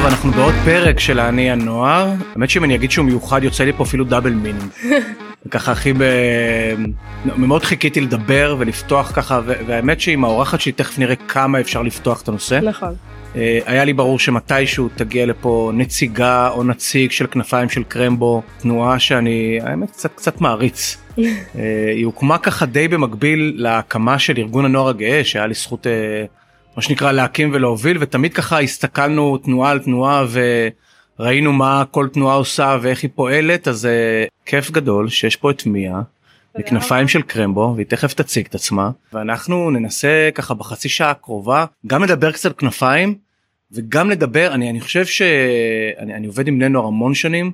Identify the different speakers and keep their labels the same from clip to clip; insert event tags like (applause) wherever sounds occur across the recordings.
Speaker 1: טוב, אנחנו בעוד פרק של להניע נוער. האמת שאם אני אגיד שהוא מיוחד, יוצא לי פה אפילו double meaning. (laughs) ככה הכי ב... מאוד חיכיתי לדבר ולפתוח ככה, והאמת שעם האורחת שלי תכף נראה כמה אפשר לפתוח את הנושא.
Speaker 2: נכון.
Speaker 1: אה, היה לי ברור שמתישהו תגיע לפה נציגה או נציג של כנפיים של קרמבו, תנועה שאני האמת קצת קצת מעריץ. (laughs) אה, היא הוקמה ככה די במקביל להקמה של ארגון הנוער הגאה שהיה לי זכות אה, מה שנקרא להקים ולהוביל ותמיד ככה הסתכלנו תנועה על תנועה וראינו מה כל תנועה עושה ואיך היא פועלת אז כיף גדול שיש פה את מיה. בכנפיים של קרמבו והיא תכף תציג את עצמה ואנחנו ננסה ככה בחצי שעה הקרובה גם לדבר קצת כנפיים וגם לדבר אני אני חושב שאני אני עובד עם בני נוער המון שנים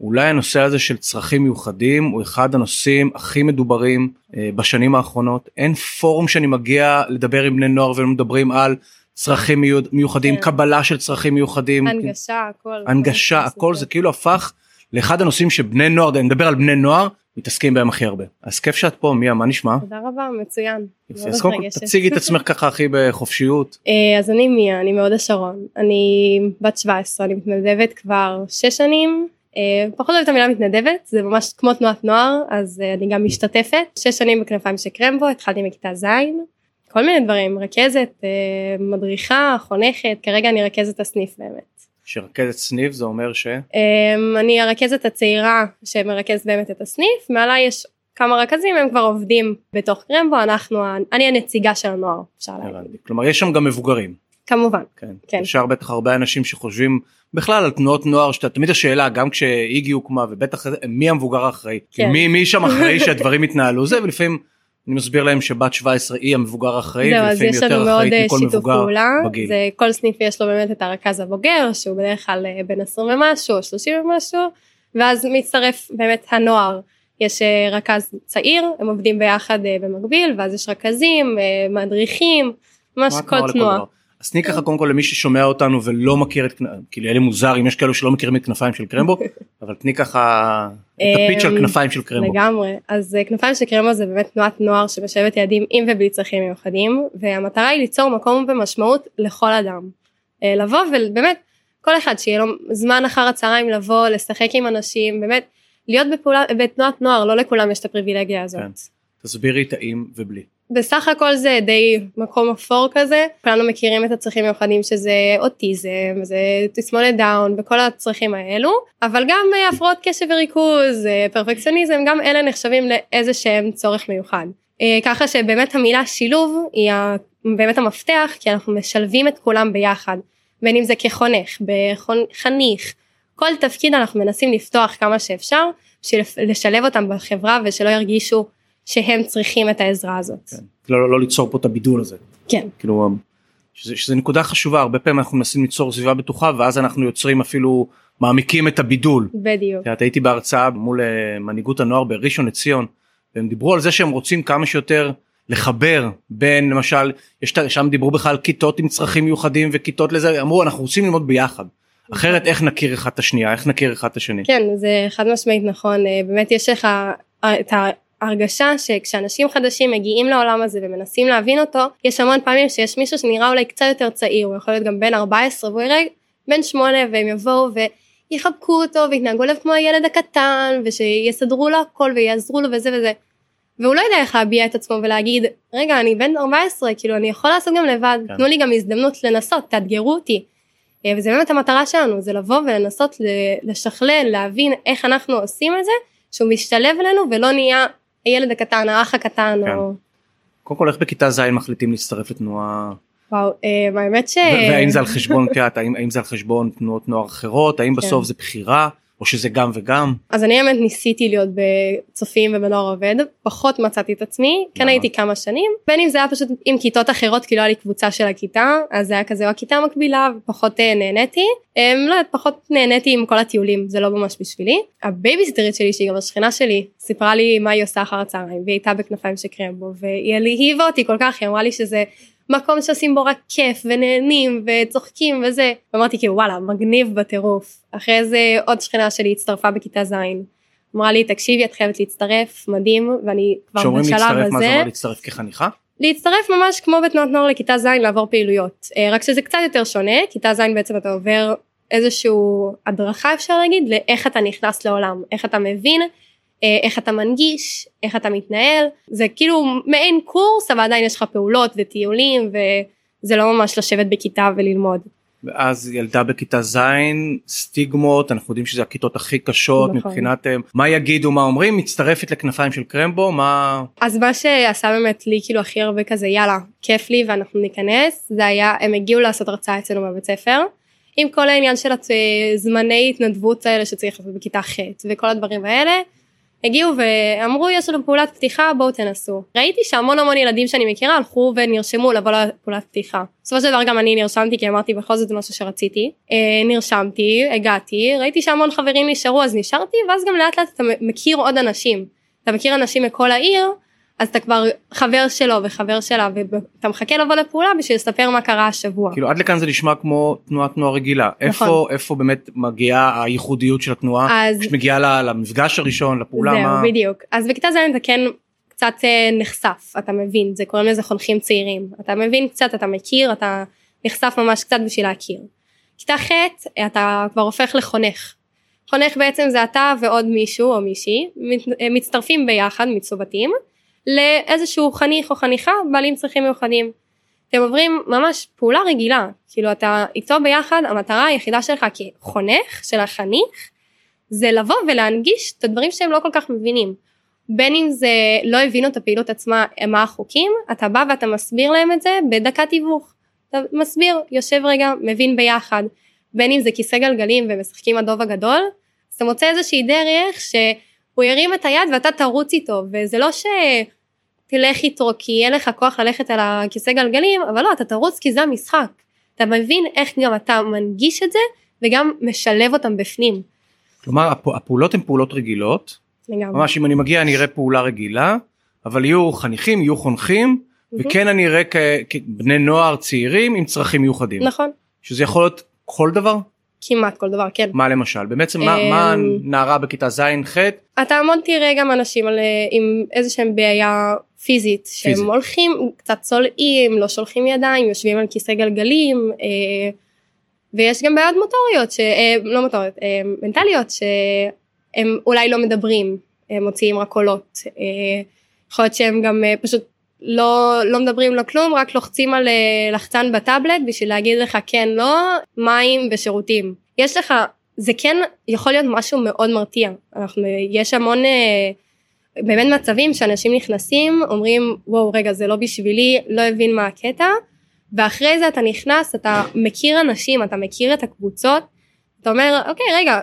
Speaker 1: אולי הנושא הזה של צרכים מיוחדים הוא אחד הנושאים הכי מדוברים אה, בשנים האחרונות. אין פורום שאני מגיע לדבר עם בני נוער ומדברים על צרכים מיוחדים כן. קבלה של צרכים מיוחדים.
Speaker 2: הנגשה הכל.
Speaker 1: הנגשה הכל זה כאילו הפך לאחד הנושאים שבני נוער אני מדבר על בני נוער מתעסקים בהם הכי הרבה. אז כיף שאת פה מיה מה נשמע?
Speaker 2: תודה רבה מצוין.
Speaker 1: אז קודם כל תציגי את עצמך (laughs) ככה הכי בחופשיות.
Speaker 2: אה, אז אני מיה אני מהוד השרון. אני בת 17 אני מתנדבת כבר 6 שנים אה, פחות אוהבת המילה מתנדבת זה ממש כמו תנועת נוער אז אה, אני גם משתתפת 6 שנים בכנפיים של קרמבו התחלתי מכיתה ז' כל מיני דברים רכזת מדריכה חונכת כרגע אני רכזת הסניף באמת.
Speaker 1: שרכזת סניף זה אומר ש?
Speaker 2: אמ, אני הרכזת הצעירה שמרכזת באמת את הסניף, מעליי יש כמה רכזים הם כבר עובדים בתוך קרמבו, אנחנו, אני הנציגה של הנוער אפשר להגיד.
Speaker 1: כלומר יש שם גם מבוגרים.
Speaker 2: כמובן.
Speaker 1: כן. כן. אפשר בטח הרבה אנשים שחושבים בכלל על תנועות נוער שאתה תמיד השאלה גם כשאיגי הוקמה ובטח מי המבוגר האחראי. כן. מי, מי שם אחראי שהדברים יתנהלו זה ולפעמים אני מסביר להם שבת 17 היא המבוגר האחראי
Speaker 2: ולפעמים יותר אחראית אה, מכל מבוגר פעולה. בגיל. זה כל סניף יש לו באמת את הרכז הבוגר שהוא בדרך כלל אה, בן 20 ומשהו או 30 ומשהו ואז מצטרף באמת הנוער יש אה, רכז צעיר הם עובדים ביחד במקביל ואז יש רכזים מדריכים ממש כל תנועה.
Speaker 1: אז תני ככה קודם כל למי ששומע אותנו ולא מכיר את כאילו יהיה לי מוזר אם יש כאלו שלא מכירים את כנפיים של קרמבו (laughs) אבל תני ככה את הפיץ של אמ, כנפיים של קרמבו.
Speaker 2: לגמרי אז אה, כנפיים של קרמבו זה באמת תנועת נוער שמשלבת ילדים עם ובלי צרכים מיוחדים והמטרה היא ליצור מקום ומשמעות לכל אדם. אה, לבוא ובאמת כל אחד שיהיה לו זמן אחר הצהריים לבוא לשחק עם אנשים באמת להיות בפעולה בתנועת נוער לא לכולם יש את הפריבילגיה הזאת. כן.
Speaker 1: תסבירי את האם ובלי.
Speaker 2: בסך הכל זה די מקום אפור כזה. כולנו מכירים את הצרכים המיוחדים שזה אוטיזם זה תסמונת דאון וכל הצרכים האלו אבל גם אה, הפרעות קשב וריכוז אה, פרפקציוניזם גם אלה נחשבים לאיזה שהם צורך מיוחד. אה, ככה שבאמת המילה שילוב היא באמת המפתח כי אנחנו משלבים את כולם ביחד. בין אם זה כחונך בחניך כל תפקיד אנחנו מנסים לפתוח כמה שאפשר בשביל לשלב אותם בחברה ושלא ירגישו שהם צריכים את העזרה הזאת. כן.
Speaker 1: לא, לא, לא ליצור פה את הבידול הזה.
Speaker 2: כן.
Speaker 1: כאילו, שזה, שזה נקודה חשובה, הרבה פעמים אנחנו מנסים ליצור סביבה בטוחה ואז אנחנו יוצרים אפילו, מעמיקים את הבידול.
Speaker 2: בדיוק.
Speaker 1: את הייתי בהרצאה מול uh, מנהיגות הנוער בראשון לציון, והם דיברו על זה שהם רוצים כמה שיותר לחבר בין למשל, יש, שם דיברו בכלל כיתות עם צרכים מיוחדים וכיתות לזה, אמרו אנחנו רוצים ללמוד ביחד. אחרת איך נכיר אחד את השנייה איך נכיר אחד את השני.
Speaker 2: כן זה חד משמעית נכון אה, באמת יש לך אה, את הרגשה שכשאנשים חדשים מגיעים לעולם הזה ומנסים להבין אותו, יש המון פעמים שיש מישהו שנראה אולי קצת יותר צעיר, הוא יכול להיות גם בן 14 והוא יראה בן 8 והם יבואו ויחבקו אותו ויתנהגו אליו כמו הילד הקטן ושיסדרו לו הכל ויעזרו לו וזה וזה. והוא לא יודע איך להביע את עצמו ולהגיד רגע אני בן 14 כאילו אני יכול לעשות גם לבד כן. תנו לי גם הזדמנות לנסות תאתגרו אותי. אה, וזה באמת המטרה שלנו זה לבוא ולנסות לשכלל להבין איך אנחנו עושים את זה שהוא משתלב אלינו ולא נהיה הילד הקטן האח הקטן כן. או...
Speaker 1: קודם כל איך בכיתה ז' מחליטים להצטרף לתנועה.
Speaker 2: וואו אה, האמת ש...
Speaker 1: והאם זה על חשבון האם, האם זה על חשבון תנועות נוער אחרות האם כן. בסוף זה בחירה או שזה גם וגם?
Speaker 2: אז אני באמת ניסיתי להיות בצופים ובנוער עובד, פחות מצאתי את עצמי, כן הייתי כמה שנים, בין אם זה היה פשוט עם כיתות אחרות, כי לא היה לי קבוצה של הכיתה, אז זה היה כזה הכיתה המקבילה ופחות אה, נהניתי, הם, לא יודעת, פחות נהניתי עם כל הטיולים, זה לא ממש בשבילי. הבייביסיטרית שלי, שהיא גם השכנה שלי, סיפרה לי מה היא עושה אחר הצהריים, והיא הייתה בכנפיים של קרמבו, והיא הלהיבה אותי כל כך, היא אמרה לי שזה מקום שעושים בו רק כיף ונהנים וצוחקים וזה. אמרתי כאילו וואלה מגניב בטירוף. אחרי זה עוד שכנה שלי הצטרפה בכיתה ז'. אמרה לי תקשיבי את חייבת להצטרף מדהים ואני כבר בשלב הזה. כשאומרים להצטרף מה זה אומר
Speaker 1: להצטרף כחניכה?
Speaker 2: להצטרף ממש כמו בתנועת נוער לכיתה ז' לעבור פעילויות. אה, רק שזה קצת יותר שונה כיתה ז' בעצם אתה עובר איזשהו הדרכה אפשר להגיד לאיך אתה נכנס לעולם, איך אתה מבין, איך אתה מנגיש, איך אתה מתנהל, זה כאילו מעין קורס אבל עדיין יש לך פעולות וטיולים וזה לא ממש לשבת בכיתה וללמוד.
Speaker 1: ואז ילדה בכיתה ז', סטיגמות, אנחנו יודעים שזה הכיתות הכי קשות נכון. מבחינת אה, מה יגידו, מה אומרים, מצטרפת לכנפיים של קרמבו, מה...
Speaker 2: אז מה שעשה באמת לי כאילו הכי הרבה כזה, יאללה, כיף לי ואנחנו ניכנס, זה היה, הם הגיעו לעשות הרצאה אצלנו בבית ספר, עם כל העניין של זמני התנדבות האלה שצריך לעשות בכיתה ח' וכל הדברים האלה. הגיעו ואמרו יש לנו פעולת פתיחה בואו תנסו. ראיתי שהמון המון ילדים שאני מכירה הלכו ונרשמו לבוא לפעולת פתיחה. בסופו של דבר גם אני נרשמתי כי אמרתי בכל זאת זה משהו שרציתי. אה, נרשמתי, הגעתי, ראיתי שהמון חברים נשארו אז נשארתי ואז גם לאט לאט אתה מכיר עוד אנשים. אתה מכיר אנשים מכל העיר אז אתה כבר חבר שלו וחבר שלה ואתה מחכה לבוא לפעולה בשביל לספר מה קרה השבוע.
Speaker 1: כאילו עד לכאן זה נשמע כמו תנועת נוער רגילה. נכון. איפה איפה באמת מגיעה הייחודיות של התנועה? אז... שמגיעה למפגש הראשון לפעולה?
Speaker 2: זהו מה... בדיוק. אז בכיתה ז' אתה כן קצת אה, נחשף אתה מבין זה קוראים לזה חונכים צעירים אתה מבין קצת אתה מכיר אתה נחשף ממש קצת בשביל להכיר. כיתה ח' אתה כבר הופך לחונך. חונך בעצם זה אתה ועוד מישהו או מישהי מצטרפים ביחד מצוותים. לאיזשהו חניך או חניכה בעלים צרכים מיוחדים. אתם עוברים ממש פעולה רגילה, כאילו אתה איתו ביחד, המטרה היחידה שלך כחונך של החניך זה לבוא ולהנגיש את הדברים שהם לא כל כך מבינים. בין אם זה לא הבינו את הפעילות עצמה, מה החוקים, אתה בא ואתה מסביר להם את זה בדקת תיווך. אתה מסביר, יושב רגע, מבין ביחד. בין אם זה כיסא גלגלים ומשחקים הדוב הגדול, אז אתה מוצא איזושהי דרך שהוא ירים את היד ואתה תרוץ איתו, וזה לא ש... תלך איתו כי יהיה לך כוח ללכת על הכיסא גלגלים, אבל לא, אתה תרוץ כי זה המשחק. אתה מבין איך גם אתה מנגיש את זה וגם משלב אותם בפנים.
Speaker 1: כלומר הפעולות הן פעולות רגילות. לגמרי. ממש אם אני מגיע אני אראה פעולה רגילה, אבל יהיו חניכים, יהיו חונכים, וכן אני אראה כבני נוער צעירים עם צרכים מיוחדים.
Speaker 2: נכון.
Speaker 1: שזה יכול להיות כל דבר?
Speaker 2: כמעט כל דבר כן.
Speaker 1: מה למשל בעצם מה, מה אמ, נערה בכיתה ז' ח'?
Speaker 2: אתה המון תראה גם אנשים על, עם איזה שהם בעיה פיזית שהם פיזית. הולכים קצת צולעים לא שולחים ידיים יושבים על כיסא גלגלים אה, ויש גם בעיות מוטוריות ש... אה, לא מוטוריות אה, מנטליות שהם אולי לא מדברים הם מוציאים רק קולות אה, יכול להיות שהם גם אה, פשוט לא, לא מדברים לו כלום, רק לוחצים על אה, לחצן בטאבלט בשביל להגיד לך כן, לא, מים ושירותים. יש לך, זה כן יכול להיות משהו מאוד מרתיע. אנחנו, יש המון אה, באמת מצבים שאנשים נכנסים, אומרים וואו רגע זה לא בשבילי, לא הבין מה הקטע, ואחרי זה אתה נכנס, אתה מכיר אנשים, אתה מכיר את הקבוצות, אתה אומר אוקיי רגע,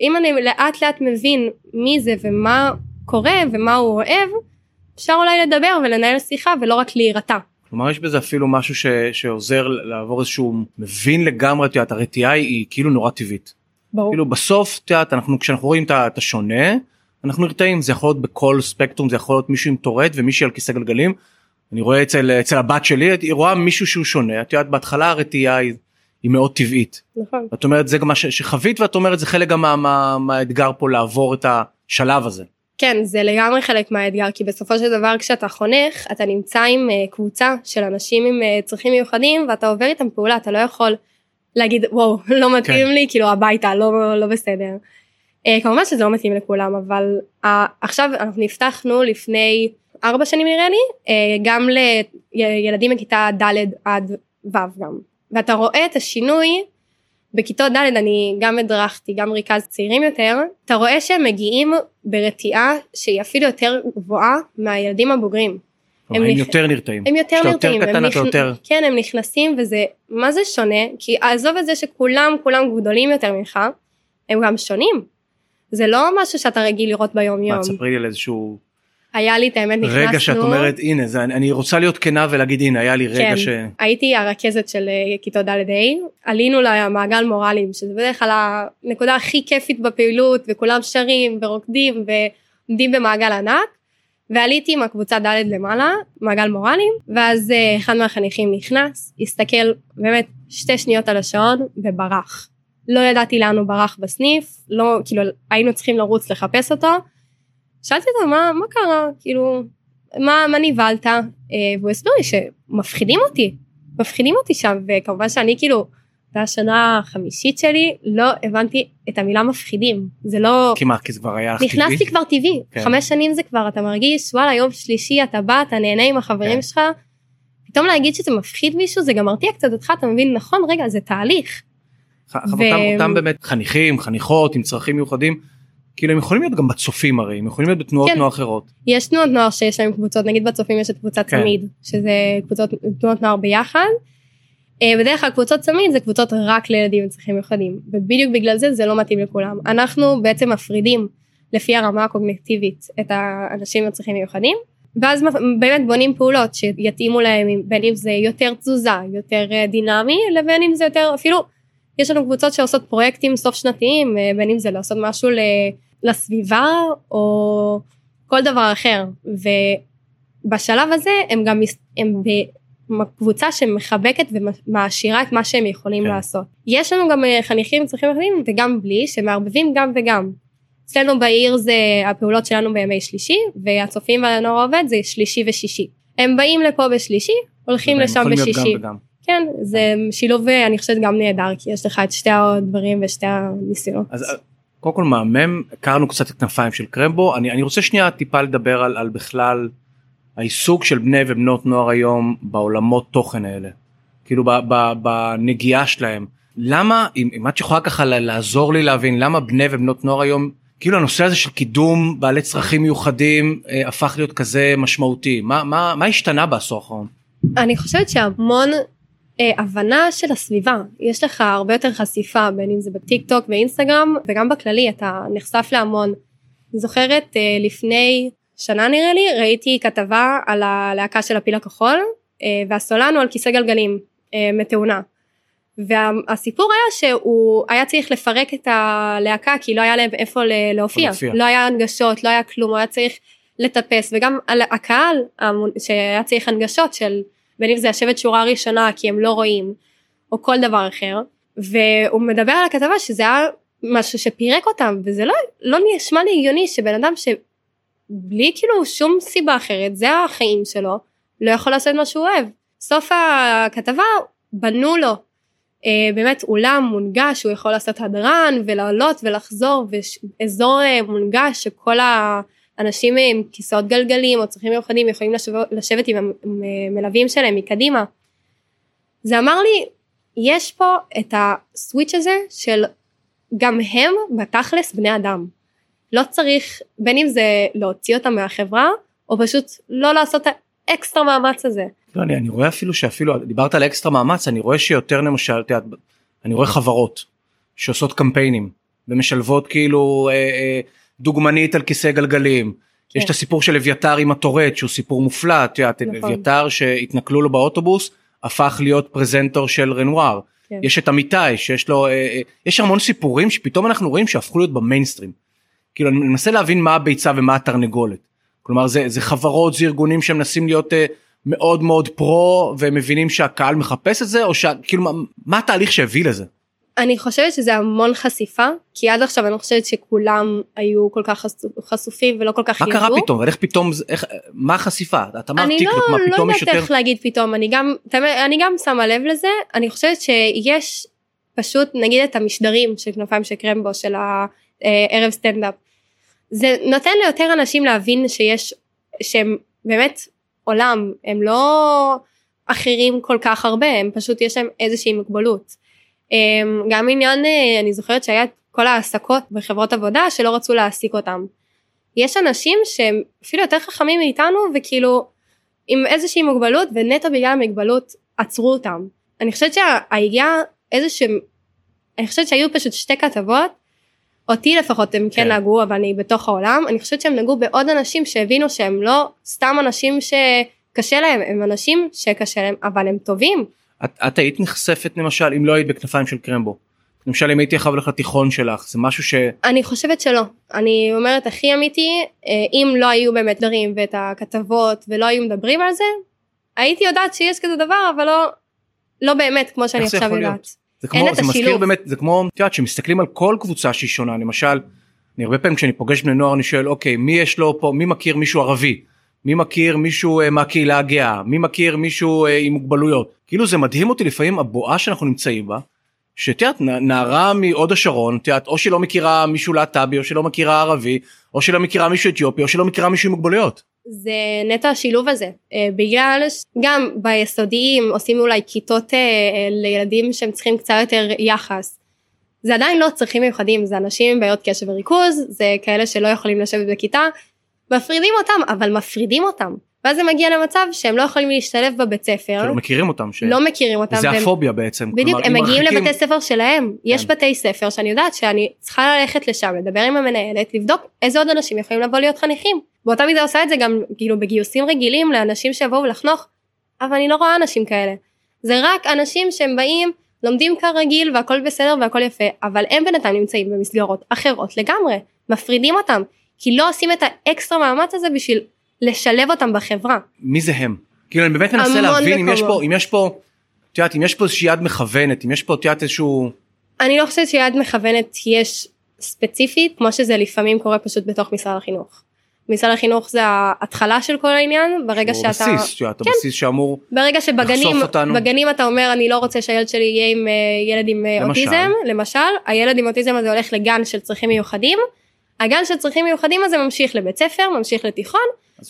Speaker 2: אם אני לאט לאט מבין מי זה ומה קורה ומה הוא אוהב, אפשר אולי לדבר ולנהל שיחה ולא רק להירתע.
Speaker 1: כלומר יש בזה אפילו משהו ש, שעוזר לעבור איזשהו מבין לגמרי את יודעת הרתיעה היא כאילו נורא טבעית. ברור. כאילו בסוף את יודעת אנחנו כשאנחנו רואים את השונה אנחנו נרתעים זה יכול להיות בכל ספקטרום זה יכול להיות מישהו עם טורט ומישהי על כיסא גלגלים. אני רואה אצל אצל הבת שלי היא רואה מישהו שהוא שונה את יודעת בהתחלה הרתיעה היא, היא מאוד טבעית.
Speaker 2: נכון.
Speaker 1: את אומרת זה גם מה שחווית ואת אומרת זה חלק גם מהאתגר מה, מה פה לעבור את השלב הזה.
Speaker 2: כן, זה לגמרי חלק מהאתגר, כי בסופו של דבר כשאתה חונך, אתה נמצא עם uh, קבוצה של אנשים עם uh, צרכים מיוחדים, ואתה עובר איתם פעולה, אתה לא יכול להגיד, וואו, (laughs) לא מתאים כן. לי, כאילו הביתה, לא, לא בסדר. Uh, כמובן שזה לא מתאים לכולם, אבל עכשיו אנחנו נפתחנו לפני ארבע שנים נראה לי, גם לילדים מכיתה ד' עד ו' גם. ואתה רואה את השינוי בכיתות ד' אני גם הדרכתי גם ריכז צעירים יותר אתה רואה שהם מגיעים ברתיעה שהיא אפילו יותר גבוהה מהילדים הבוגרים.
Speaker 1: הם, הם נכ... יותר נרתעים.
Speaker 2: הם יותר נרתעים.
Speaker 1: יותר קטן אתה נכ... יותר.
Speaker 2: כן הם נכנסים וזה מה זה שונה כי עזוב את זה שכולם כולם גדולים יותר ממך הם גם שונים. זה לא משהו שאתה רגיל לראות ביום יום. מה
Speaker 1: תספרי לי על איזשהו
Speaker 2: היה לי את האמת נכנסנו.
Speaker 1: רגע שאת אומרת הנה זה אני רוצה להיות כנה ולהגיד הנה היה לי רגע
Speaker 2: כן,
Speaker 1: ש...
Speaker 2: הייתי הרכזת של אה, כיתות ד' ה' עלינו למעגל מורלים שזה בדרך כלל הנקודה הכי כיפית בפעילות וכולם שרים ורוקדים ועומדים במעגל ענק. ועליתי עם הקבוצה ד' למעלה מעגל מורלים ואז אה, אחד מהחניכים נכנס הסתכל באמת שתי שניות על השעון וברח. לא ידעתי לאן הוא ברח בסניף לא כאילו היינו צריכים לרוץ לחפש אותו. שאלתי אותו מה, מה קרה כאילו מה, מה נבהלת אה, והוא הסביר לי שמפחידים אותי מפחידים אותי שם וכמובן שאני כאילו הייתה השנה החמישית שלי, לא הבנתי את המילה מפחידים. זה לא...
Speaker 1: כי מה, כי זה כבר היה טבעי?
Speaker 2: נכנסתי כבר טבעי.
Speaker 1: כן.
Speaker 2: חמש שנים זה כבר, אתה מרגיש, וואלה, יום שלישי אתה בא, אתה נהנה עם החברים
Speaker 1: כן.
Speaker 2: שלך. פתאום להגיד שזה מפחיד מישהו, זה גם מרתיע קצת אותך, אתה מבין, נכון, רגע, זה תהליך.
Speaker 1: ח- אבל אותם, אותם באמת חניכים, חניכות עם צרכים מיוחדים, כאילו הם יכולים להיות גם בצופים הרי, הם יכולים להיות בתנועות
Speaker 2: כן.
Speaker 1: נוער אחרות.
Speaker 2: יש תנועות נוער שיש להם קבוצות, נגיד בצופים יש את קבוצת
Speaker 1: כן.
Speaker 2: צמיד, שזה קבוצות, תנועות נוער ביחד. אה, בדרך כלל קבוצות צמיד זה קבוצות רק לילדים עם צרכים מיוחדים, ובדיוק בגלל זה זה לא מתאים לכולם. אנחנו בעצם מפרידים לפי הרמה הקוגניטיבית את האנשים עם צרכים מיוחדים, ואז באמת בונים פעולות שיתאימו להם, בין אם זה יותר תזוזה, יותר אה, דינמי, לבין אם זה יותר אפילו, יש לנו קבוצות שעושות פרויקטים סוף שנתיים, אה, בין אם זה לעשות משהו ל- לסביבה או כל דבר אחר. ובשלב הזה הם גם הם בקבוצה שמחבקת ומעשירה את מה שהם יכולים
Speaker 1: כן.
Speaker 2: לעשות. יש לנו גם אה, חניכים עם צרכים אחרים וגם בלי שמערבבים גם וגם. אצלנו בעיר זה הפעולות שלנו בימי שלישי והצופים והנוער העובד זה שלישי ושישי. הם באים לפה בשלישי הולכים לשם בשישי.
Speaker 1: גם וגם.
Speaker 2: כן זה שילוב אה, אני חושבת גם נהדר כי יש לך את שתי הדברים ושתי הניסיונות.
Speaker 1: אז אה, קודם כל מהמם, הכרנו קצת את כנפיים של קרמבו, אני, אני רוצה שנייה טיפה לדבר על, על בכלל העיסוק של בני ובנות נוער היום בעולמות תוכן האלה, כאילו ב, ב, בנגיעה שלהם. למה, אם, אם את יכולה ככה לעזור לי להבין למה בני ובנות נוער היום, כאילו הנושא הזה של קידום בעלי צרכים מיוחדים אה, הפך להיות כזה משמעותי, מה, מה, מה השתנה בעשור האחרון?
Speaker 2: אני חושבת שהמון הבנה של הסביבה, יש לך הרבה יותר חשיפה בין אם זה בטיק טוק ואינסטגרם וגם בכללי אתה נחשף להמון. אני זוכרת אה, לפני שנה נראה לי ראיתי כתבה על הלהקה של הפיל הכחול אה, והסולן הוא על כיסא גלגלים אה, מתאונה. והסיפור היה שהוא היה צריך לפרק את הלהקה כי לא היה להם איפה להופיע. לא היה הנגשות, לא היה כלום, הוא היה צריך לטפס וגם הקהל שהיה צריך הנגשות של בין אם זה לשבת שורה ראשונה כי הם לא רואים או כל דבר אחר והוא מדבר על הכתבה שזה היה משהו שפירק אותם וזה לא, לא נשמע לי הגיוני שבן אדם שבלי כאילו שום סיבה אחרת זה החיים שלו לא יכול לעשות מה שהוא אוהב. סוף הכתבה בנו לו אה, באמת אולם מונגש הוא יכול לעשות הדרן ולעלות ולחזור ואזור אה, מונגש שכל האנשים עם כיסאות גלגלים או צרכים מיוחדים יכולים לשבת, לשבת עם המלווים שלהם מקדימה. זה אמר לי יש פה את הסוויץ' הזה של גם הם בתכלס בני אדם. לא צריך בין אם זה להוציא אותם מהחברה או פשוט לא לעשות את האקסטרה מאמץ הזה.
Speaker 1: לא, אני, אני רואה אפילו שאפילו דיברת על אקסטרה מאמץ אני רואה שיותר למשל את יודעת, אני רואה חברות שעושות קמפיינים ומשלבות כאילו אה, אה, דוגמנית על כיסא גלגלים.
Speaker 2: כן.
Speaker 1: יש את הסיפור של אביתר עם הטורט שהוא סיפור מופלא את יודעת
Speaker 2: נכון.
Speaker 1: אביתר שהתנכלו לו באוטובוס הפך להיות פרזנטור של רנואר.
Speaker 2: כן.
Speaker 1: יש את אמיתי שיש לו אה, אה, יש המון סיפורים שפתאום אנחנו רואים שהפכו להיות במיינסטרים. כאילו אני מנסה להבין מה הביצה ומה התרנגולת. כלומר זה, זה חברות זה ארגונים שמנסים להיות אה, מאוד מאוד פרו והם מבינים שהקהל מחפש את זה או שכאילו מה, מה התהליך שהביא לזה.
Speaker 2: אני חושבת שזה המון חשיפה כי עד עכשיו אני חושבת שכולם היו כל כך חשופ- חשופים ולא כל כך
Speaker 1: מה
Speaker 2: ידעו.
Speaker 1: קרה פתאום איך פתאום איך מה החשיפה את אמרת
Speaker 2: אני
Speaker 1: טיקטוק מה
Speaker 2: לא, לא
Speaker 1: פתאום יש
Speaker 2: יודעת
Speaker 1: יותר
Speaker 2: איך להגיד פתאום אני גם אני גם שמה לב לזה אני חושבת שיש פשוט נגיד את המשדרים של כנפיים של קרמבו של הערב סטנדאפ זה נותן ליותר אנשים להבין שיש שהם באמת עולם הם לא אחרים כל כך הרבה הם פשוט יש להם איזושהי מוגבלות. אמ, גם עניין אה, אני זוכרת שהיה את כל העסקות בחברות עבודה שלא רצו להעסיק אותם. יש אנשים שהם אפילו יותר חכמים מאיתנו וכאילו עם איזושהי מוגבלות ונטו בגלל המגבלות עצרו אותם. אני חושבת שהיה איזה שהם, אני חושבת שהיו פשוט שתי כתבות, אותי לפחות הם כן
Speaker 1: כן.
Speaker 2: נגעו אבל אני בתוך העולם, אני חושבת שהם נגעו בעוד אנשים שהבינו שהם לא סתם אנשים שקשה להם, הם אנשים שקשה להם אבל הם טובים.
Speaker 1: את, את היית נחשפת למשל אם לא היית בכנפיים של קרמבו. למשל אם הייתי יכול לך לתיכון שלך זה משהו ש...
Speaker 2: אני חושבת שלא. אני אומרת הכי אמיתי, אה, אם לא היו באמת דברים ואת הכתבות ולא היו מדברים על זה, הייתי יודעת שיש כזה דבר, אבל לא, לא באמת כמו שאני עכשיו? יודעת.
Speaker 1: זה
Speaker 2: אין
Speaker 1: כמו
Speaker 2: את
Speaker 1: זה מזכיר
Speaker 2: השילוב.
Speaker 1: באמת זה כמו את יודעת שמסתכלים על כל קבוצה שהיא שונה למשל אני הרבה פעמים כשאני פוגש בני נוער אני שואל אוקיי מי יש לו פה מי מכיר מישהו ערבי מי מכיר מישהו אה, מהקהילה הגאה מי מכיר מישהו אה, עם מוגבלויות כאילו זה מדהים אותי לפעמים הבועה שאנחנו נמצאים בה שאת יודעת, נערה מהוד השרון, את יודעת, או שלא מכירה מישהו להט"בי, או שלא מכירה ערבי, או שלא מכירה מישהו אתיופי, או שלא מכירה מישהו עם מוגבלויות.
Speaker 2: זה נטו השילוב הזה. אה, בגלל שגם ביסודיים עושים אולי כיתות לילדים שהם צריכים קצת יותר יחס. זה עדיין לא צרכים מיוחדים, זה אנשים עם בעיות קשב וריכוז, זה כאלה שלא יכולים לשבת בכיתה, מפרידים אותם, אבל מפרידים אותם. ואז זה מגיע למצב שהם לא יכולים להשתלב בבית ספר,
Speaker 1: שלא מכירים אותם. ש...
Speaker 2: לא מכירים אותם.
Speaker 1: זה
Speaker 2: והם-
Speaker 1: הפוביה בעצם.
Speaker 2: בדיוק,
Speaker 1: כלומר,
Speaker 2: הם מגיעים
Speaker 1: מרחיקים-
Speaker 2: לבתי ספר שלהם, יש
Speaker 1: כן.
Speaker 2: בתי ספר שאני יודעת שאני צריכה ללכת לשם, לדבר עם המנהלת, לבדוק איזה עוד אנשים יכולים לבוא להיות חניכים. באותה מידה עושה את זה גם כאילו בגיוסים רגילים לאנשים שיבואו לחנוך, אבל אני לא רואה אנשים כאלה. זה רק אנשים שהם באים, לומדים כרגיל והכל בסדר והכל יפה, אבל הם בינתיים נמצאים במסגרות אחרות לגמרי, מפרידים אותם, כי לא עושים את האקסטרה מאמץ הזה בשביל לשלב אותם בחברה.
Speaker 1: מי זה הם? כאילו אני באמת מנסה להבין אם יש. פה, אם יש פה, את יודעת, אם יש פה איזושהי יד מכוונת, אם יש פה, את יודעת, איזשהו...
Speaker 2: אני לא חושבת שיד מכוונת יש ספציפית, כמו שזה לפעמים קורה פשוט בתוך משרד החינוך. משרד החינוך זה ההתחלה של כל העניין, ברגע
Speaker 1: הוא
Speaker 2: שאתה...
Speaker 1: בסיס, את יודעת, הבסיס שאמור,
Speaker 2: ברגע שבגנים
Speaker 1: לחשוף אותנו.
Speaker 2: בגנים אתה אומר אני לא רוצה שהילד שלי יהיה עם אה, ילד עם אה,
Speaker 1: למשל.
Speaker 2: אוטיזם למשל הילד עם אוטיזם הזה הולך לגן של צרכים מיוחדים הגן של צרכים מיוחדים הזה ממשיך לבית ספר ממשיך לתיכון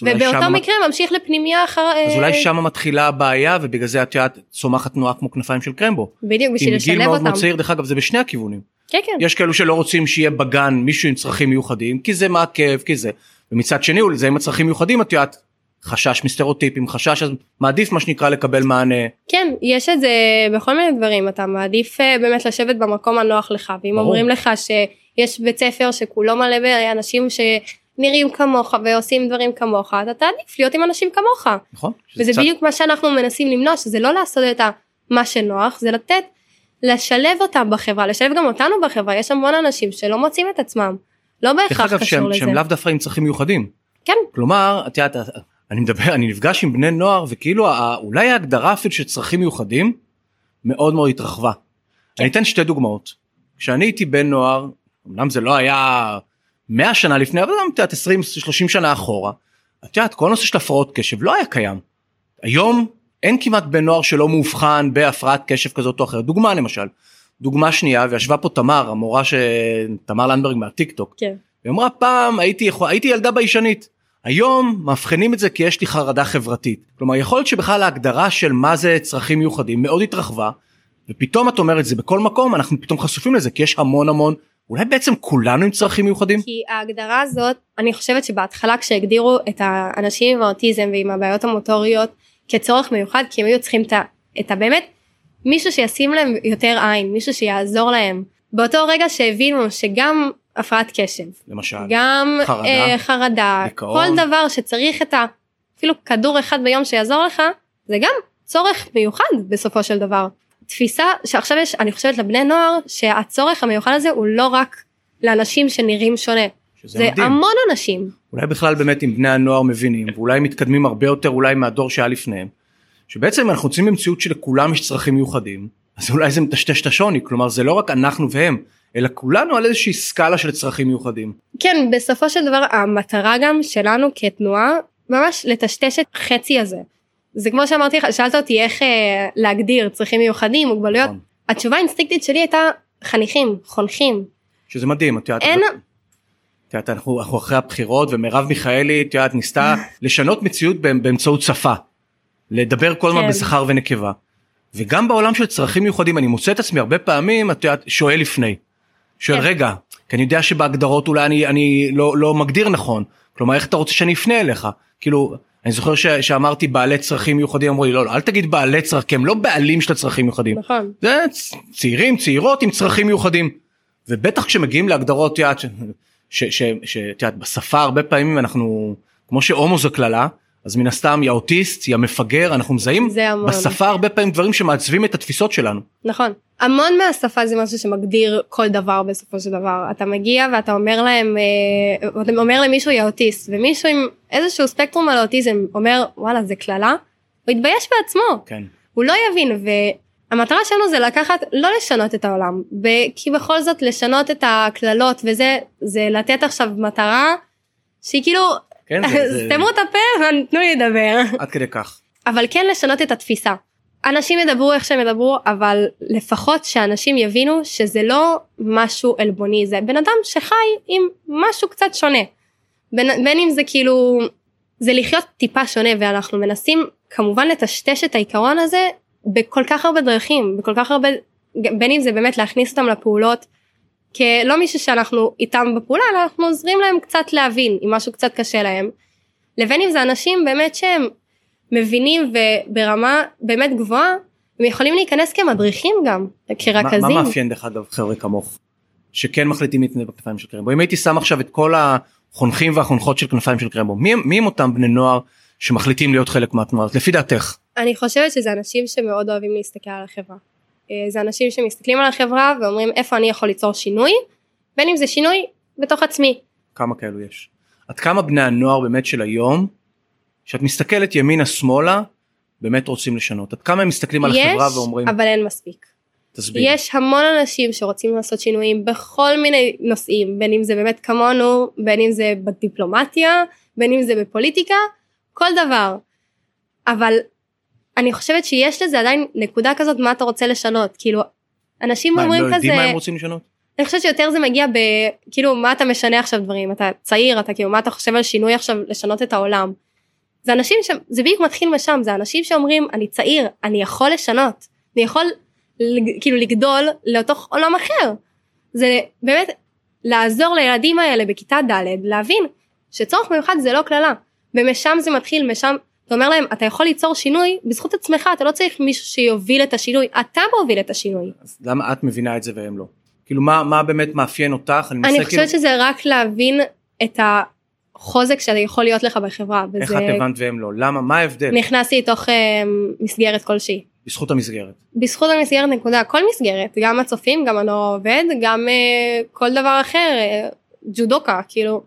Speaker 2: ובאותו
Speaker 1: שם-
Speaker 2: מקרה ממשיך לפנימייה אחר
Speaker 1: אז
Speaker 2: אה,
Speaker 1: אולי שם מתחילה הבעיה ובגלל זה את יודעת צומחת תנועה כמו כנפיים של קרמבו.
Speaker 2: בדיוק בשביל לשלב
Speaker 1: מאוד
Speaker 2: אותם
Speaker 1: מאוד צעיר דרך אגב זה בשני הכיוונים.
Speaker 2: כן כן
Speaker 1: יש כאלו שלא רוצים שיהיה בגן מישהו עם צרכים מיוחדים כי זה מעכב כי זה. ומצד שני זה עם הצרכים מיוחדים את יודעת חשש מסטריאוטיפים חשש אז מעדיף מה שנקרא לקבל מענה.
Speaker 2: כן יש את זה בכל מיני דברים אתה מעדיף אה, באמת לשבת במקום הנוח לך ואם
Speaker 1: ברור.
Speaker 2: אומרים לך שיש בית ספר שכולו מלא באנשים שנראים כמוך ועושים דברים כמוך אתה תעדיף להיות עם אנשים כמוך
Speaker 1: נכון?
Speaker 2: וזה
Speaker 1: קצת-
Speaker 2: בדיוק מה שאנחנו מנסים למנוע שזה לא לעשות את מה שנוח זה לתת לשלב אותם בחברה לשלב גם אותנו בחברה יש המון אנשים שלא מוצאים את עצמם לא בהכרח קשור
Speaker 1: שהם,
Speaker 2: לזה
Speaker 1: שהם לאו דווקא עם צרכים מיוחדים.
Speaker 2: כן
Speaker 1: כלומר את יודעת אני מדבר אני נפגש עם בני נוער וכאילו אולי ההגדרה אפילו של צרכים מיוחדים מאוד מאוד התרחבה.
Speaker 2: כן.
Speaker 1: אני אתן שתי דוגמאות. כשאני הייתי בן נוער אמנם זה לא היה 100 שנה לפני אבל גם את יודעת 20 30 שנה אחורה. את יודעת כל הנושא של הפרעות קשב לא היה קיים. היום אין כמעט בן נוער שלא מאובחן בהפרעת קשב כזאת או אחרת דוגמה למשל. דוגמה שנייה וישבה פה תמר המורה ש... תמר לנדברג מהטיק טוק
Speaker 2: כן
Speaker 1: היא אמרה פעם הייתי יכול הייתי ילדה ביישנית היום מאבחנים את זה כי יש לי חרדה חברתית כלומר יכול להיות שבכלל ההגדרה של מה זה צרכים מיוחדים מאוד התרחבה ופתאום את אומרת זה בכל מקום אנחנו פתאום חשופים לזה כי יש המון המון אולי בעצם כולנו עם צרכים מיוחדים
Speaker 2: כי ההגדרה הזאת אני חושבת שבהתחלה כשהגדירו את האנשים עם האוטיזם ועם הבעיות המוטוריות כצורך מיוחד כי הם היו צריכים את, ה- את הבאמת מישהו שישים להם יותר עין מישהו שיעזור להם באותו רגע שהבינו שגם הפרעת קשב
Speaker 1: למשל
Speaker 2: גם
Speaker 1: חרדה,
Speaker 2: אה, חרדה
Speaker 1: דיכאון.
Speaker 2: כל דבר שצריך את ה... אפילו כדור אחד ביום שיעזור לך זה גם צורך מיוחד בסופו של דבר. תפיסה שעכשיו יש אני חושבת לבני נוער שהצורך המיוחד הזה הוא לא רק לאנשים שנראים שונה זה
Speaker 1: מדהים
Speaker 2: המון אנשים
Speaker 1: אולי בכלל באמת אם בני הנוער מבינים ואולי מתקדמים הרבה יותר אולי מהדור שהיה לפניהם שבעצם אנחנו יוצאים במציאות שלכולם יש צרכים מיוחדים אז אולי זה מטשטש את השוני כלומר זה לא רק אנחנו והם אלא כולנו על איזושהי סקאלה של צרכים מיוחדים.
Speaker 2: כן בסופו של דבר המטרה גם שלנו כתנועה ממש לטשטש את החצי הזה. זה כמו שאמרתי לך שאלת אותי איך אה, להגדיר צרכים מיוחדים מוגבלויות
Speaker 1: נכון.
Speaker 2: התשובה האינסטינקטית שלי הייתה חניכים חונכים
Speaker 1: שזה מדהים את יודעת.
Speaker 2: אין
Speaker 1: את יודעת, אנחנו, אנחנו אחרי הבחירות ומרב מיכאלי את יודעת ניסתה (laughs) לשנות מציאות באמצ- באמצעות שפה. לדבר כל הזמן
Speaker 2: כן.
Speaker 1: בזכר ונקבה. וגם בעולם של צרכים מיוחדים אני מוצא את עצמי הרבה פעמים את יודעת שואל לפני. שואל
Speaker 2: כן.
Speaker 1: רגע כי אני יודע שבהגדרות אולי אני אני לא לא מגדיר נכון כלומר איך אתה רוצה שאני אפנה אליך כאילו אני זוכר ש, שאמרתי בעלי צרכים מיוחדים אמרו לי לא, לא אל תגיד בעלי צרכים הם לא בעלים של הצרכים מיוחדים.
Speaker 2: נכון.
Speaker 1: זה צ- צעירים צעירות עם צרכים מיוחדים. ובטח כשמגיעים להגדרות את יודעת, ש- ש- ש- שאת יודעת בשפה הרבה פעמים אנחנו כמו שהומו זו קללה אז מן הסתם יא אוטיסט יא מפגר אנחנו מזהים. בשפה הרבה פעמים דברים שמעצבים את התפיסות שלנו.
Speaker 2: נכון המון מהשפה זה משהו שמגדיר כל דבר בסופו של דבר אתה מגיע ואתה אומר להם אה, אתה אומר למישהו יא אוטיסט ומישהו עם איזשהו ספקטרום על האוטיזם אומר וואלה זה קללה הוא יתבייש בעצמו
Speaker 1: כן.
Speaker 2: הוא לא יבין והמטרה שלנו זה לקחת לא לשנות את העולם כי בכל זאת לשנות את הקללות וזה זה לתת עכשיו מטרה שהיא כאילו
Speaker 1: כן, זה-
Speaker 2: סתמו את הפה ותנו לי לדבר
Speaker 1: עד כדי כך.
Speaker 2: אבל כן לשנות את התפיסה. אנשים ידברו איך שהם ידברו אבל לפחות שאנשים יבינו שזה לא משהו עלבוני זה בן אדם שחי עם משהו קצת שונה בין, בין אם זה כאילו זה לחיות טיפה שונה ואנחנו מנסים כמובן לטשטש את העיקרון הזה בכל כך הרבה דרכים בכל כך הרבה בין אם זה באמת להכניס אותם לפעולות כלא מישהו שאנחנו איתם בפעולה אלא אנחנו עוזרים להם קצת להבין אם משהו קצת קשה להם לבין אם זה אנשים באמת שהם מבינים וברמה באמת גבוהה הם יכולים להיכנס כמדריכים גם כרכזים.
Speaker 1: מה, מה מאפיין דרך אגב חבר'ה כמוך שכן מחליטים להתנדב בכנפיים של קרמבו אם הייתי שם עכשיו את כל החונכים והחונכות של כנפיים של קרמבו מי, מי הם אותם בני נוער שמחליטים להיות חלק מהתנועה לפי דעתך.
Speaker 2: אני חושבת שזה אנשים שמאוד אוהבים להסתכל על החברה. אה, זה אנשים שמסתכלים על החברה ואומרים איפה אני יכול ליצור שינוי בין אם זה שינוי בתוך עצמי.
Speaker 1: כמה כאלו יש? עד כמה בני הנוער באמת של היום שאת מסתכלת ימינה שמאלה באמת רוצים לשנות עד כמה הם מסתכלים על
Speaker 2: יש,
Speaker 1: החברה ואומרים
Speaker 2: אבל אין מספיק.
Speaker 1: תסביר.
Speaker 2: יש המון אנשים שרוצים לעשות שינויים בכל מיני נושאים בין אם זה באמת כמונו בין אם זה בדיפלומטיה בין אם זה בפוליטיקה כל דבר. אבל אני חושבת שיש לזה עדיין נקודה כזאת מה אתה רוצה לשנות כאילו אנשים
Speaker 1: מה,
Speaker 2: אומרים
Speaker 1: הם לא
Speaker 2: כזה
Speaker 1: יודעים מה הם רוצים לשנות?
Speaker 2: אני חושבת שיותר זה מגיע ב... כאילו מה אתה משנה עכשיו דברים אתה צעיר אתה כאילו מה אתה חושב על שינוי עכשיו לשנות את העולם. זה אנשים שזה בדיוק מתחיל משם זה אנשים שאומרים אני צעיר אני יכול לשנות אני יכול כאילו לגדול לתוך עולם אחר. זה באמת לעזור לילדים האלה בכיתה ד' להבין שצורך מיוחד זה לא קללה ומשם זה מתחיל משם אתה אומר להם אתה יכול ליצור שינוי בזכות עצמך אתה לא צריך מישהו שיוביל את השינוי אתה מוביל את השינוי.
Speaker 1: אז למה את מבינה את זה והם לא? כאילו מה מה באמת מאפיין אותך?
Speaker 2: אני, אני חושבת כאילו... שזה רק להבין את החוזק יכול להיות לך בחברה.
Speaker 1: איך וזה... את הבנת והם לא? למה? מה ההבדל?
Speaker 2: נכנסתי לתוך uh, מסגרת כלשהי.
Speaker 1: בזכות המסגרת.
Speaker 2: בזכות המסגרת נקודה כל מסגרת גם הצופים גם הנוער העובד גם uh, כל דבר אחר uh, ג'ודוקה כאילו.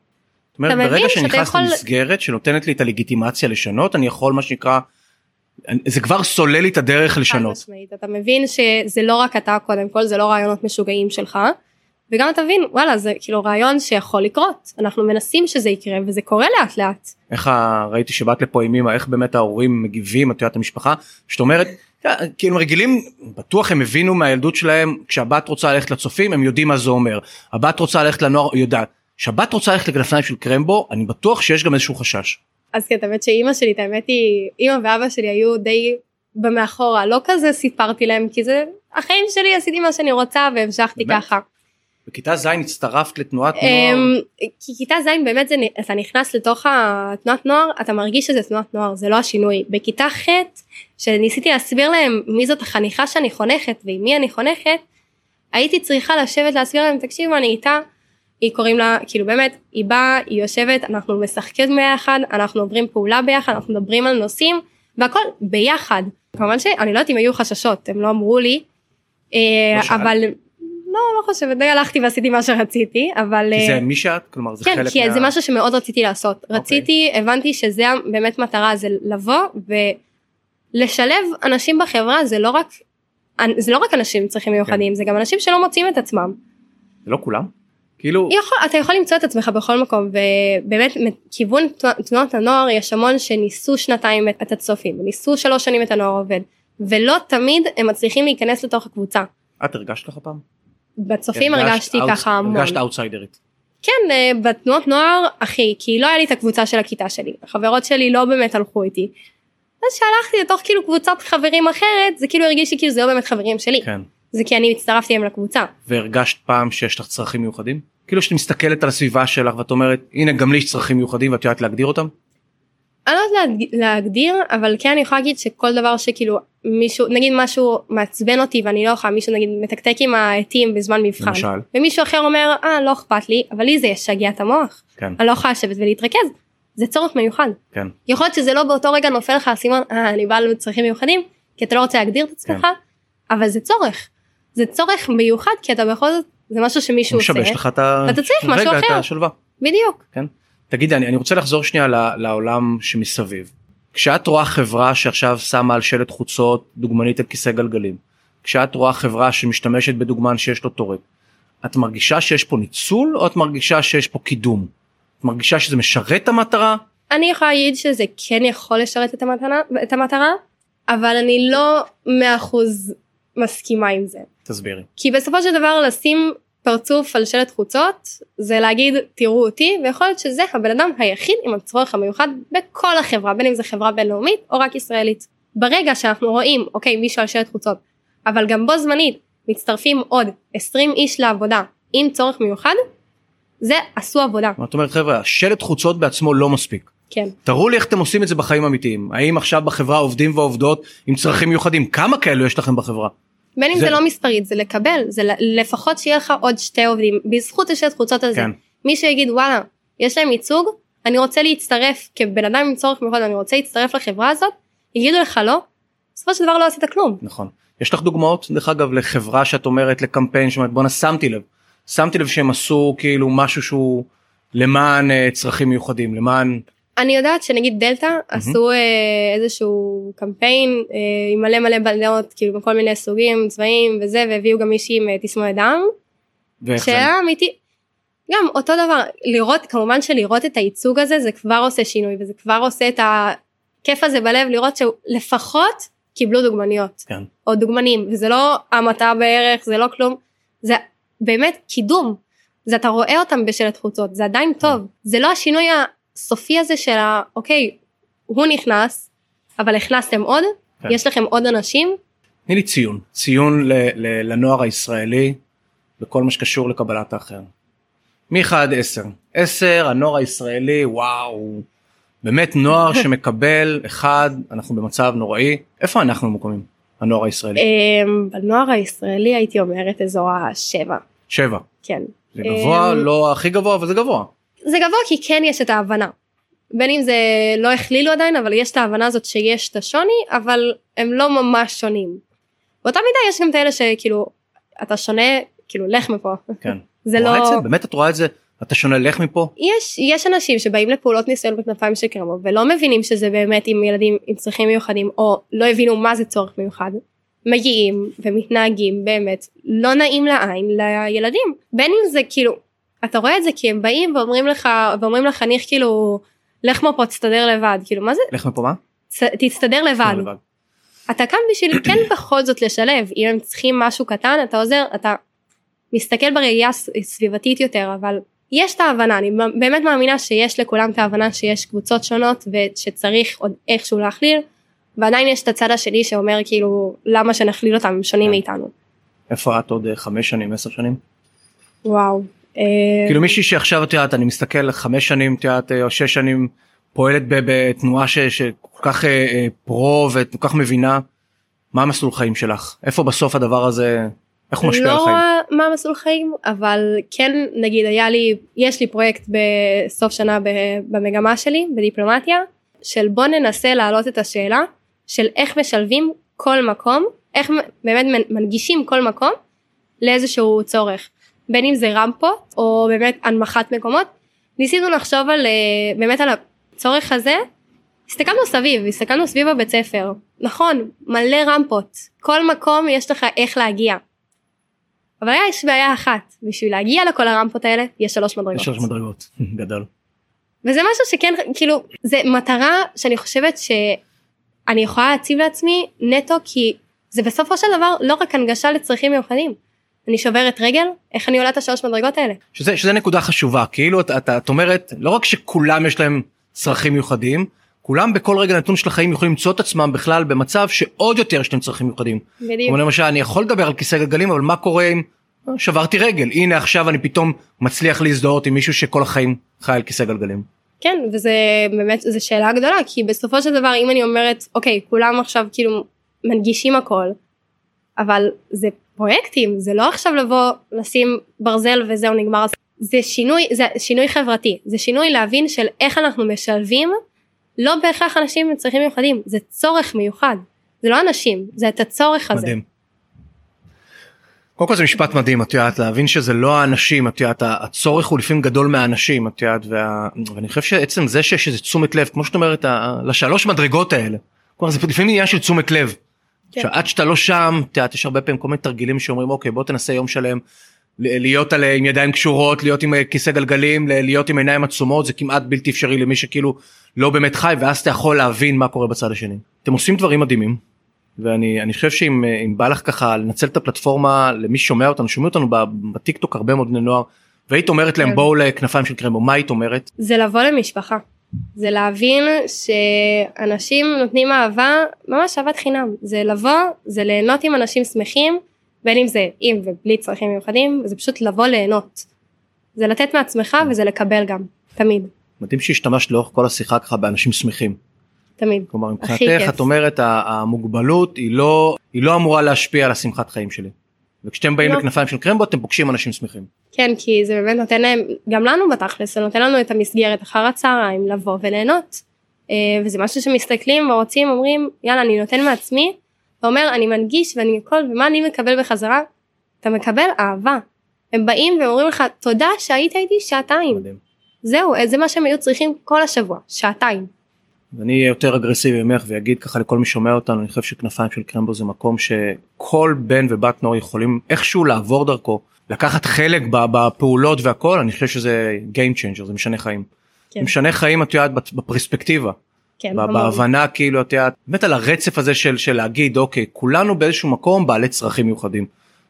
Speaker 1: זאת אומרת ברגע שאני נכנס יכול... למסגרת שנותנת לי את הלגיטימציה לשנות אני יכול מה שנקרא זה כבר סולל לי את הדרך לשנות.
Speaker 2: משמעית, אתה מבין שזה לא רק אתה קודם כל זה לא רעיונות משוגעים שלך וגם תבין וואלה זה כאילו רעיון שיכול לקרות אנחנו מנסים שזה יקרה וזה קורה לאט לאט.
Speaker 1: איך ראיתי שבאת לפה עם אמא איך באמת ההורים מגיבים את יודעת המשפחה שאת אומרת כאילו רגילים בטוח הם הבינו מהילדות שלהם כשהבת רוצה ללכת לצופים הם יודעים מה זה אומר הבת רוצה ללכת לנוער יודעת כשהבת רוצה ללכת לכנפיים של קרמבו אני בטוח שיש גם איזשהו חשש.
Speaker 2: אז כן, האמת שאימא שלי, את האמת היא, אימא ואבא שלי היו די במאחורה, לא כזה סיפרתי להם, כי זה החיים שלי, עשיתי מה שאני רוצה והמשכתי ככה.
Speaker 1: בכיתה ז' הצטרפת לתנועת נוער?
Speaker 2: אמ, כי כיתה ז' באמת זה, אתה נכנס לתוך התנועת נוער, אתה מרגיש שזה תנועת נוער, זה לא השינוי. בכיתה ח', שניסיתי להסביר להם מי זאת החניכה שאני חונכת ועם מי אני חונכת, הייתי צריכה לשבת להסביר להם, תקשיבו, אני איתה. היא קוראים לה כאילו באמת היא באה היא יושבת אנחנו משחקים ביחד אנחנו עוברים פעולה ביחד אנחנו מדברים על נושאים והכל ביחד כמובן שאני לא יודעת אם היו חששות הם לא אמרו לי לא אבל לא לא חושבת די הלכתי ועשיתי מה שרציתי אבל
Speaker 1: כי זה מי שאת כלומר זה
Speaker 2: כן,
Speaker 1: חלק
Speaker 2: כי מה... זה משהו שמאוד רציתי לעשות okay. אוקיי. רציתי הבנתי שזה באמת מטרה זה לבוא ולשלב אנשים בחברה זה לא רק זה לא רק אנשים עם צרכים מיוחדים כן. זה גם אנשים שלא מוצאים את עצמם.
Speaker 1: זה לא כולם. כאילו
Speaker 2: יכול, אתה יכול למצוא את עצמך בכל מקום ובאמת מכיוון תנועות הנוער יש המון שניסו שנתיים את הצופים ניסו שלוש שנים את הנוער עובד ולא תמיד הם מצליחים להיכנס לתוך הקבוצה.
Speaker 1: את הרגשת ככה פעם?
Speaker 2: בצופים הרגשתי אאוט, ככה המון.
Speaker 1: הרגשת אאוטסיידרית.
Speaker 2: כן אה, בתנועות נוער אחי כי לא היה לי את הקבוצה של הכיתה שלי החברות שלי לא באמת הלכו איתי. אז שהלכתי לתוך כאילו קבוצת חברים אחרת זה כאילו הרגיש לי כאילו זה לא באמת חברים שלי. כן. זה כי אני הצטרפתי להם לקבוצה.
Speaker 1: והרגשת פעם שיש לך צרכים מיוחדים? כאילו שאת מסתכלת על הסביבה שלך ואת אומרת הנה גם לי יש צרכים מיוחדים ואת יודעת להגדיר אותם?
Speaker 2: אני לא יודעת להגדיר אבל כן אני יכולה להגיד שכל דבר שכאילו מישהו נגיד משהו מעצבן אותי ואני לא יכולה מישהו נגיד מתקתק עם העטים בזמן מבחן למשל ומישהו אחר אומר אה לא אכפת לי אבל לי זה ישגע את המוח כן. אני לא יכולה לשבת ולהתרכז זה צורך מיוחד כן. יכול להיות שזה לא באותו רגע נופל לך אסימון אה אני בעל צרכים מיוחדים כי אתה לא רוצה להגדיר את עצמך כן. אבל זה צורך זה צורך מיוחד כי אתה בכל זאת זה משהו שמישהו עושה.
Speaker 1: משבש לך את ה...
Speaker 2: אתה צריך משהו אחר. את
Speaker 1: השלווה.
Speaker 2: בדיוק.
Speaker 1: כן. תגידי אני, אני רוצה לחזור שנייה לעולם שמסביב. כשאת רואה חברה שעכשיו שמה על שלט חוצות דוגמנית על כיסא גלגלים. כשאת רואה חברה שמשתמשת בדוגמן שיש לו טורק. את מרגישה שיש פה ניצול או את מרגישה שיש פה קידום? את מרגישה שזה משרת את המטרה?
Speaker 2: אני יכולה להגיד שזה כן יכול לשרת את המטרה, את המטרה אבל אני לא מאה אחוז מסכימה עם זה.
Speaker 1: תסבירי.
Speaker 2: כי בסופו של דבר לשים פרצוף על שלט חוצות זה להגיד תראו אותי ויכול להיות שזה הבן אדם היחיד עם הצורך המיוחד בכל החברה בין אם זה חברה בינלאומית או רק ישראלית. ברגע שאנחנו רואים אוקיי מישהו על שלט חוצות אבל גם בו זמנית מצטרפים עוד 20 איש לעבודה עם צורך מיוחד זה עשו עבודה.
Speaker 1: זאת אומרת חבר'ה שלט חוצות בעצמו לא מספיק.
Speaker 2: כן.
Speaker 1: תראו לי איך אתם עושים את זה בחיים אמיתיים האם עכשיו בחברה עובדים ועובדות עם צרכים מיוחדים כמה כאלו יש לכם בחברה.
Speaker 2: בין אם זה... זה לא מספרית זה לקבל זה לפחות שיהיה לך עוד שתי עובדים בזכות השלט חוצות הזה. כן. מי שיגיד וואלה יש להם ייצוג אני רוצה להצטרף כבן אדם עם צורך מיוחד אני רוצה להצטרף לחברה הזאת יגידו לך לא. בסופו של דבר לא עשית כלום.
Speaker 1: נכון. יש לך דוגמאות דרך אגב לחברה שאת אומרת לקמפיין שאומרת בואנה שמתי לב שמתי לב שהם עשו כאילו משהו שהוא למען uh, צרכים מיוחדים למען.
Speaker 2: אני יודעת שנגיד דלתא mm-hmm. עשו uh, איזשהו קמפיין uh, עם מלא מלא בלדות כאילו בכל מיני סוגים צבעים וזה והביאו גם מישהי עם תסמונת דם. שהיה אמיתי. גם אותו דבר לראות כמובן שלראות את הייצוג הזה זה כבר עושה שינוי וזה כבר עושה את הכיף הזה בלב לראות שלפחות קיבלו דוגמניות
Speaker 1: כן.
Speaker 2: או דוגמנים וזה לא המתה בערך זה לא כלום זה באמת קידום זה אתה רואה אותם בשלט חוצות זה עדיין טוב כן. זה לא השינוי הסופי הזה של האוקיי הוא נכנס אבל הכנסתם עוד כן. יש לכם עוד אנשים.
Speaker 1: תני לי ציון ציון ל- ל- לנוער הישראלי בכל מה שקשור לקבלת האחר. מ-1 עד 10 10 הנוער הישראלי וואו באמת נוער (laughs) שמקבל אחד אנחנו במצב נוראי איפה אנחנו ממוקמים הנוער הישראלי.
Speaker 2: אמ, בנוער הישראלי הייתי אומרת אזור השבע.
Speaker 1: שבע.
Speaker 2: כן.
Speaker 1: זה גבוה אמ, לא הכי גבוה אבל זה גבוה.
Speaker 2: זה גבוה כי כן יש את ההבנה. בין אם זה לא הכלילו עדיין אבל יש את ההבנה הזאת שיש את השוני אבל הם לא ממש שונים. באותה מידה יש גם את אלה שכאילו אתה שונה כאילו לך מפה.
Speaker 1: כן. (laughs)
Speaker 2: זה לא.
Speaker 1: את זה? באמת את רואה את זה אתה שונה לך מפה?
Speaker 2: יש יש אנשים שבאים לפעולות ניסיון בכנפיים של קרמו ולא מבינים שזה באמת עם ילדים עם צרכים מיוחדים או לא הבינו מה זה צורך מיוחד. מגיעים ומתנהגים באמת לא נעים לעין לילדים בין אם זה כאילו אתה רואה את זה כי הם באים ואומרים לך ואומרים לחניך כאילו לך מפה תסתדר לבד כאילו מה זה
Speaker 1: לך מפה מה?
Speaker 2: תסתדר לבד. לבד. אתה כאן בשביל כן בכל זאת לשלב אם הם צריכים משהו קטן אתה עוזר אתה מסתכל בראייה סביבתית יותר אבל יש את ההבנה אני באמת מאמינה שיש לכולם את ההבנה שיש קבוצות שונות ושצריך עוד איכשהו להכליל ועדיין יש את הצד השני שאומר כאילו למה שנכליל אותם הם שונים כן. מאיתנו.
Speaker 1: איפה את עוד אה, חמש שנים עשר שנים?
Speaker 2: וואו.
Speaker 1: אה, כאילו מישהי שעכשיו את יודעת אני מסתכל חמש שנים את יודעת או שש שנים פועלת בתנועה שכל כך אה, פרו וכל כך מבינה מה המסלול חיים שלך איפה בסוף הדבר הזה איך הוא משפיע
Speaker 2: לא
Speaker 1: על חיים?
Speaker 2: לא מה מסלול חיים אבל כן נגיד היה לי יש לי פרויקט בסוף שנה במגמה שלי בדיפלומטיה של בוא ננסה להעלות את השאלה של איך משלבים כל מקום איך באמת מנגישים כל מקום לאיזשהו צורך בין אם זה רמפות או באמת הנמכת מקומות ניסינו לחשוב על אה, באמת על הצורך הזה הסתכלנו סביב הסתכלנו סביב הבית ספר נכון מלא רמפות כל מקום יש לך איך להגיע אבל יש בעיה אחת בשביל להגיע לכל הרמפות האלה יש שלוש מדרגות.
Speaker 1: יש שלוש מדרגות (laughs) גדול.
Speaker 2: וזה משהו שכן כאילו זה מטרה שאני חושבת שאני יכולה להציב לעצמי נטו כי זה בסופו של דבר לא רק הנגשה לצרכים מיוחדים. אני שוברת רגל איך אני עולה את השלוש מדרגות האלה.
Speaker 1: שזה, שזה נקודה חשובה כאילו את, את, את אומרת לא רק שכולם יש להם צרכים מיוחדים כולם בכל רגע נתון של החיים יכולים למצוא את עצמם בכלל במצב שעוד יותר יש להם צרכים מיוחדים.
Speaker 2: בדיוק.
Speaker 1: כמו למשל אני יכול לדבר על כיסא גלגלים אבל מה קורה אם שברתי רגל הנה עכשיו אני פתאום מצליח להזדהות עם מישהו שכל החיים חי על כיסא גלגלים.
Speaker 2: כן וזה באמת זו שאלה גדולה כי בסופו של דבר אם אני אומרת אוקיי כולם עכשיו כאילו מנגישים הכל אבל זה פרויקטים זה לא עכשיו לבוא לשים ברזל וזהו נגמר זה שינוי זה שינוי חברתי זה שינוי להבין של איך אנחנו משלבים לא בהכרח אנשים עם צרכים מיוחדים זה צורך מיוחד זה לא אנשים זה את הצורך הזה. מדהים.
Speaker 1: קודם כל זה משפט מדהים את יודעת להבין שזה לא האנשים את יודעת הצורך הוא לפעמים גדול מהאנשים את יודעת וה... ואני חושב שעצם זה שיש איזה תשומת לב כמו שאת אומרת לשלוש מדרגות האלה. כלומר, זה לפעמים עניין של תשומת לב. כן. שעד שאתה לא שם את יודעת יש הרבה פעמים כל מיני תרגילים שאומרים אוקיי בוא תנסה יום שלם להיות על, עם ידיים קשורות להיות עם כיסא גלגלים להיות עם עיניים עצומות זה כמעט בלתי אפשרי למי שכאילו לא באמת חי ואז אתה יכול להבין מה קורה בצד השני. אתם עושים דברים מדהימים ואני חושב שאם בא לך ככה לנצל את הפלטפורמה למי ששומע אותנו שומע אותנו בטיק טוק הרבה מאוד בני נוער והיית אומרת להם כן. בואו לכנפיים של קרמבו מה היית אומרת?
Speaker 2: זה לבוא למשפחה זה להבין שאנשים נותנים אהבה ממש אהבת חינם זה לבוא זה ליהנות עם אנשים שמחים בין אם זה עם ובלי צרכים מיוחדים זה פשוט לבוא ליהנות. זה לתת מעצמך וזה לקבל גם תמיד.
Speaker 1: מדהים שהשתמשת לאורך כל השיחה ככה באנשים שמחים.
Speaker 2: תמיד.
Speaker 1: כלומר מבחינתך את אומרת המוגבלות היא לא היא לא אמורה להשפיע על השמחת חיים שלי. וכשאתם באים לא. לכנפיים של קרמבו אתם פוגשים אנשים שמחים.
Speaker 2: כן כי זה באמת נותן להם גם לנו בתכלס זה נותן לנו את המסגרת אחר הצהריים לבוא וליהנות. אה, וזה משהו שמסתכלים ורוצים אומרים יאללה אני נותן מעצמי. ואומר אני מנגיש ואני הכל ומה אני מקבל בחזרה. אתה מקבל אהבה. הם באים ואומרים לך תודה שהיית איתי שעתיים. מדהים. זהו זה מה שהם היו צריכים כל השבוע שעתיים.
Speaker 1: אני אהיה יותר אגרסיבי ממך ואגיד ככה לכל מי שומע אותנו אני חושב שכנפיים של קרמבו זה מקום שכל בן ובת נוער יכולים איכשהו לעבור דרכו לקחת חלק בפעולות והכל אני חושב שזה Game Changer זה משנה חיים. כן. משנה חיים את יודעת בפרספקטיבה. כן, בהבנה כאילו את יודעת באמת על הרצף הזה של של להגיד אוקיי כולנו באיזשהו מקום בעלי צרכים מיוחדים.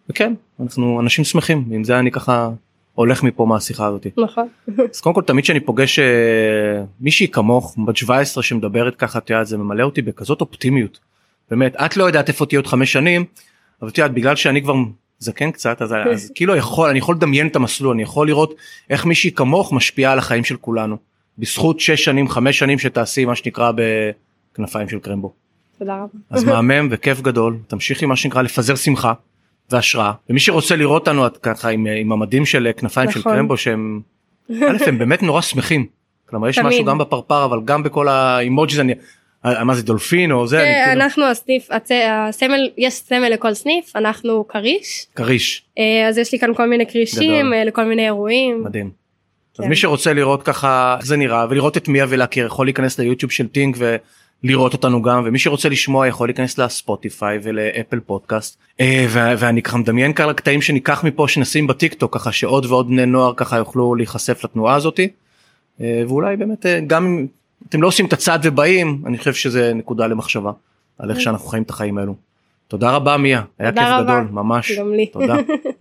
Speaker 1: וכן אנחנו אנשים שמחים עם זה אני ככה הולך מפה מהשיחה הזאת.
Speaker 2: נכון.
Speaker 1: אז קודם כל תמיד שאני פוגש uh, מישהי כמוך בת 17 שמדברת ככה את יודעת זה ממלא אותי בכזאת אופטימיות. באמת את לא יודעת איפה תהיה עוד חמש שנים אבל את יודעת בגלל שאני כבר זקן קצת אז, (laughs) אז כאילו יכול אני יכול לדמיין את המסלול אני יכול לראות איך מישהי כמוך משפיעה על החיים של כולנו. בזכות שש שנים חמש שנים שתעשי מה שנקרא בכנפיים של קרמבו.
Speaker 2: תודה רבה.
Speaker 1: אז מהמם (laughs) וכיף גדול תמשיכי מה שנקרא לפזר שמחה. והשראה ומי שרוצה לראות אותנו ככה עם, עם המדים של כנפיים נכון. של קרמבו שהם (laughs) א' הם באמת נורא שמחים. כלומר יש תמיד. משהו גם בפרפר אבל גם בכל האימוג'יז אני מה זה דולפין או זה
Speaker 2: כן, אני כאילו... אנחנו הסניף הסמל יש סמל לכל סניף אנחנו כריש
Speaker 1: כריש
Speaker 2: אה, אז יש לי כאן כל מיני כרישים גדול. אה, לכל מיני אירועים
Speaker 1: מדהים. כן. אז מי שרוצה לראות ככה איך זה נראה ולראות את מיה ולהכיר יכול להיכנס ליוטיוב של טינק לראות אותנו גם ומי שרוצה לשמוע יכול להיכנס לספוטיפיי ולאפל פודקאסט. אה, ואני ככה מדמיין כמה קטעים שניקח מפה שנשים בטיק טוק ככה שעוד ועוד בני נוער ככה יוכלו להיחשף לתנועה הזאתי אה, ואולי באמת אה, גם אם אתם לא עושים את הצעד ובאים אני חושב שזה נקודה למחשבה על איך שאנחנו חיים את החיים האלו. תודה רבה מיה. היה כיף גדול ממש. תודה. (laughs)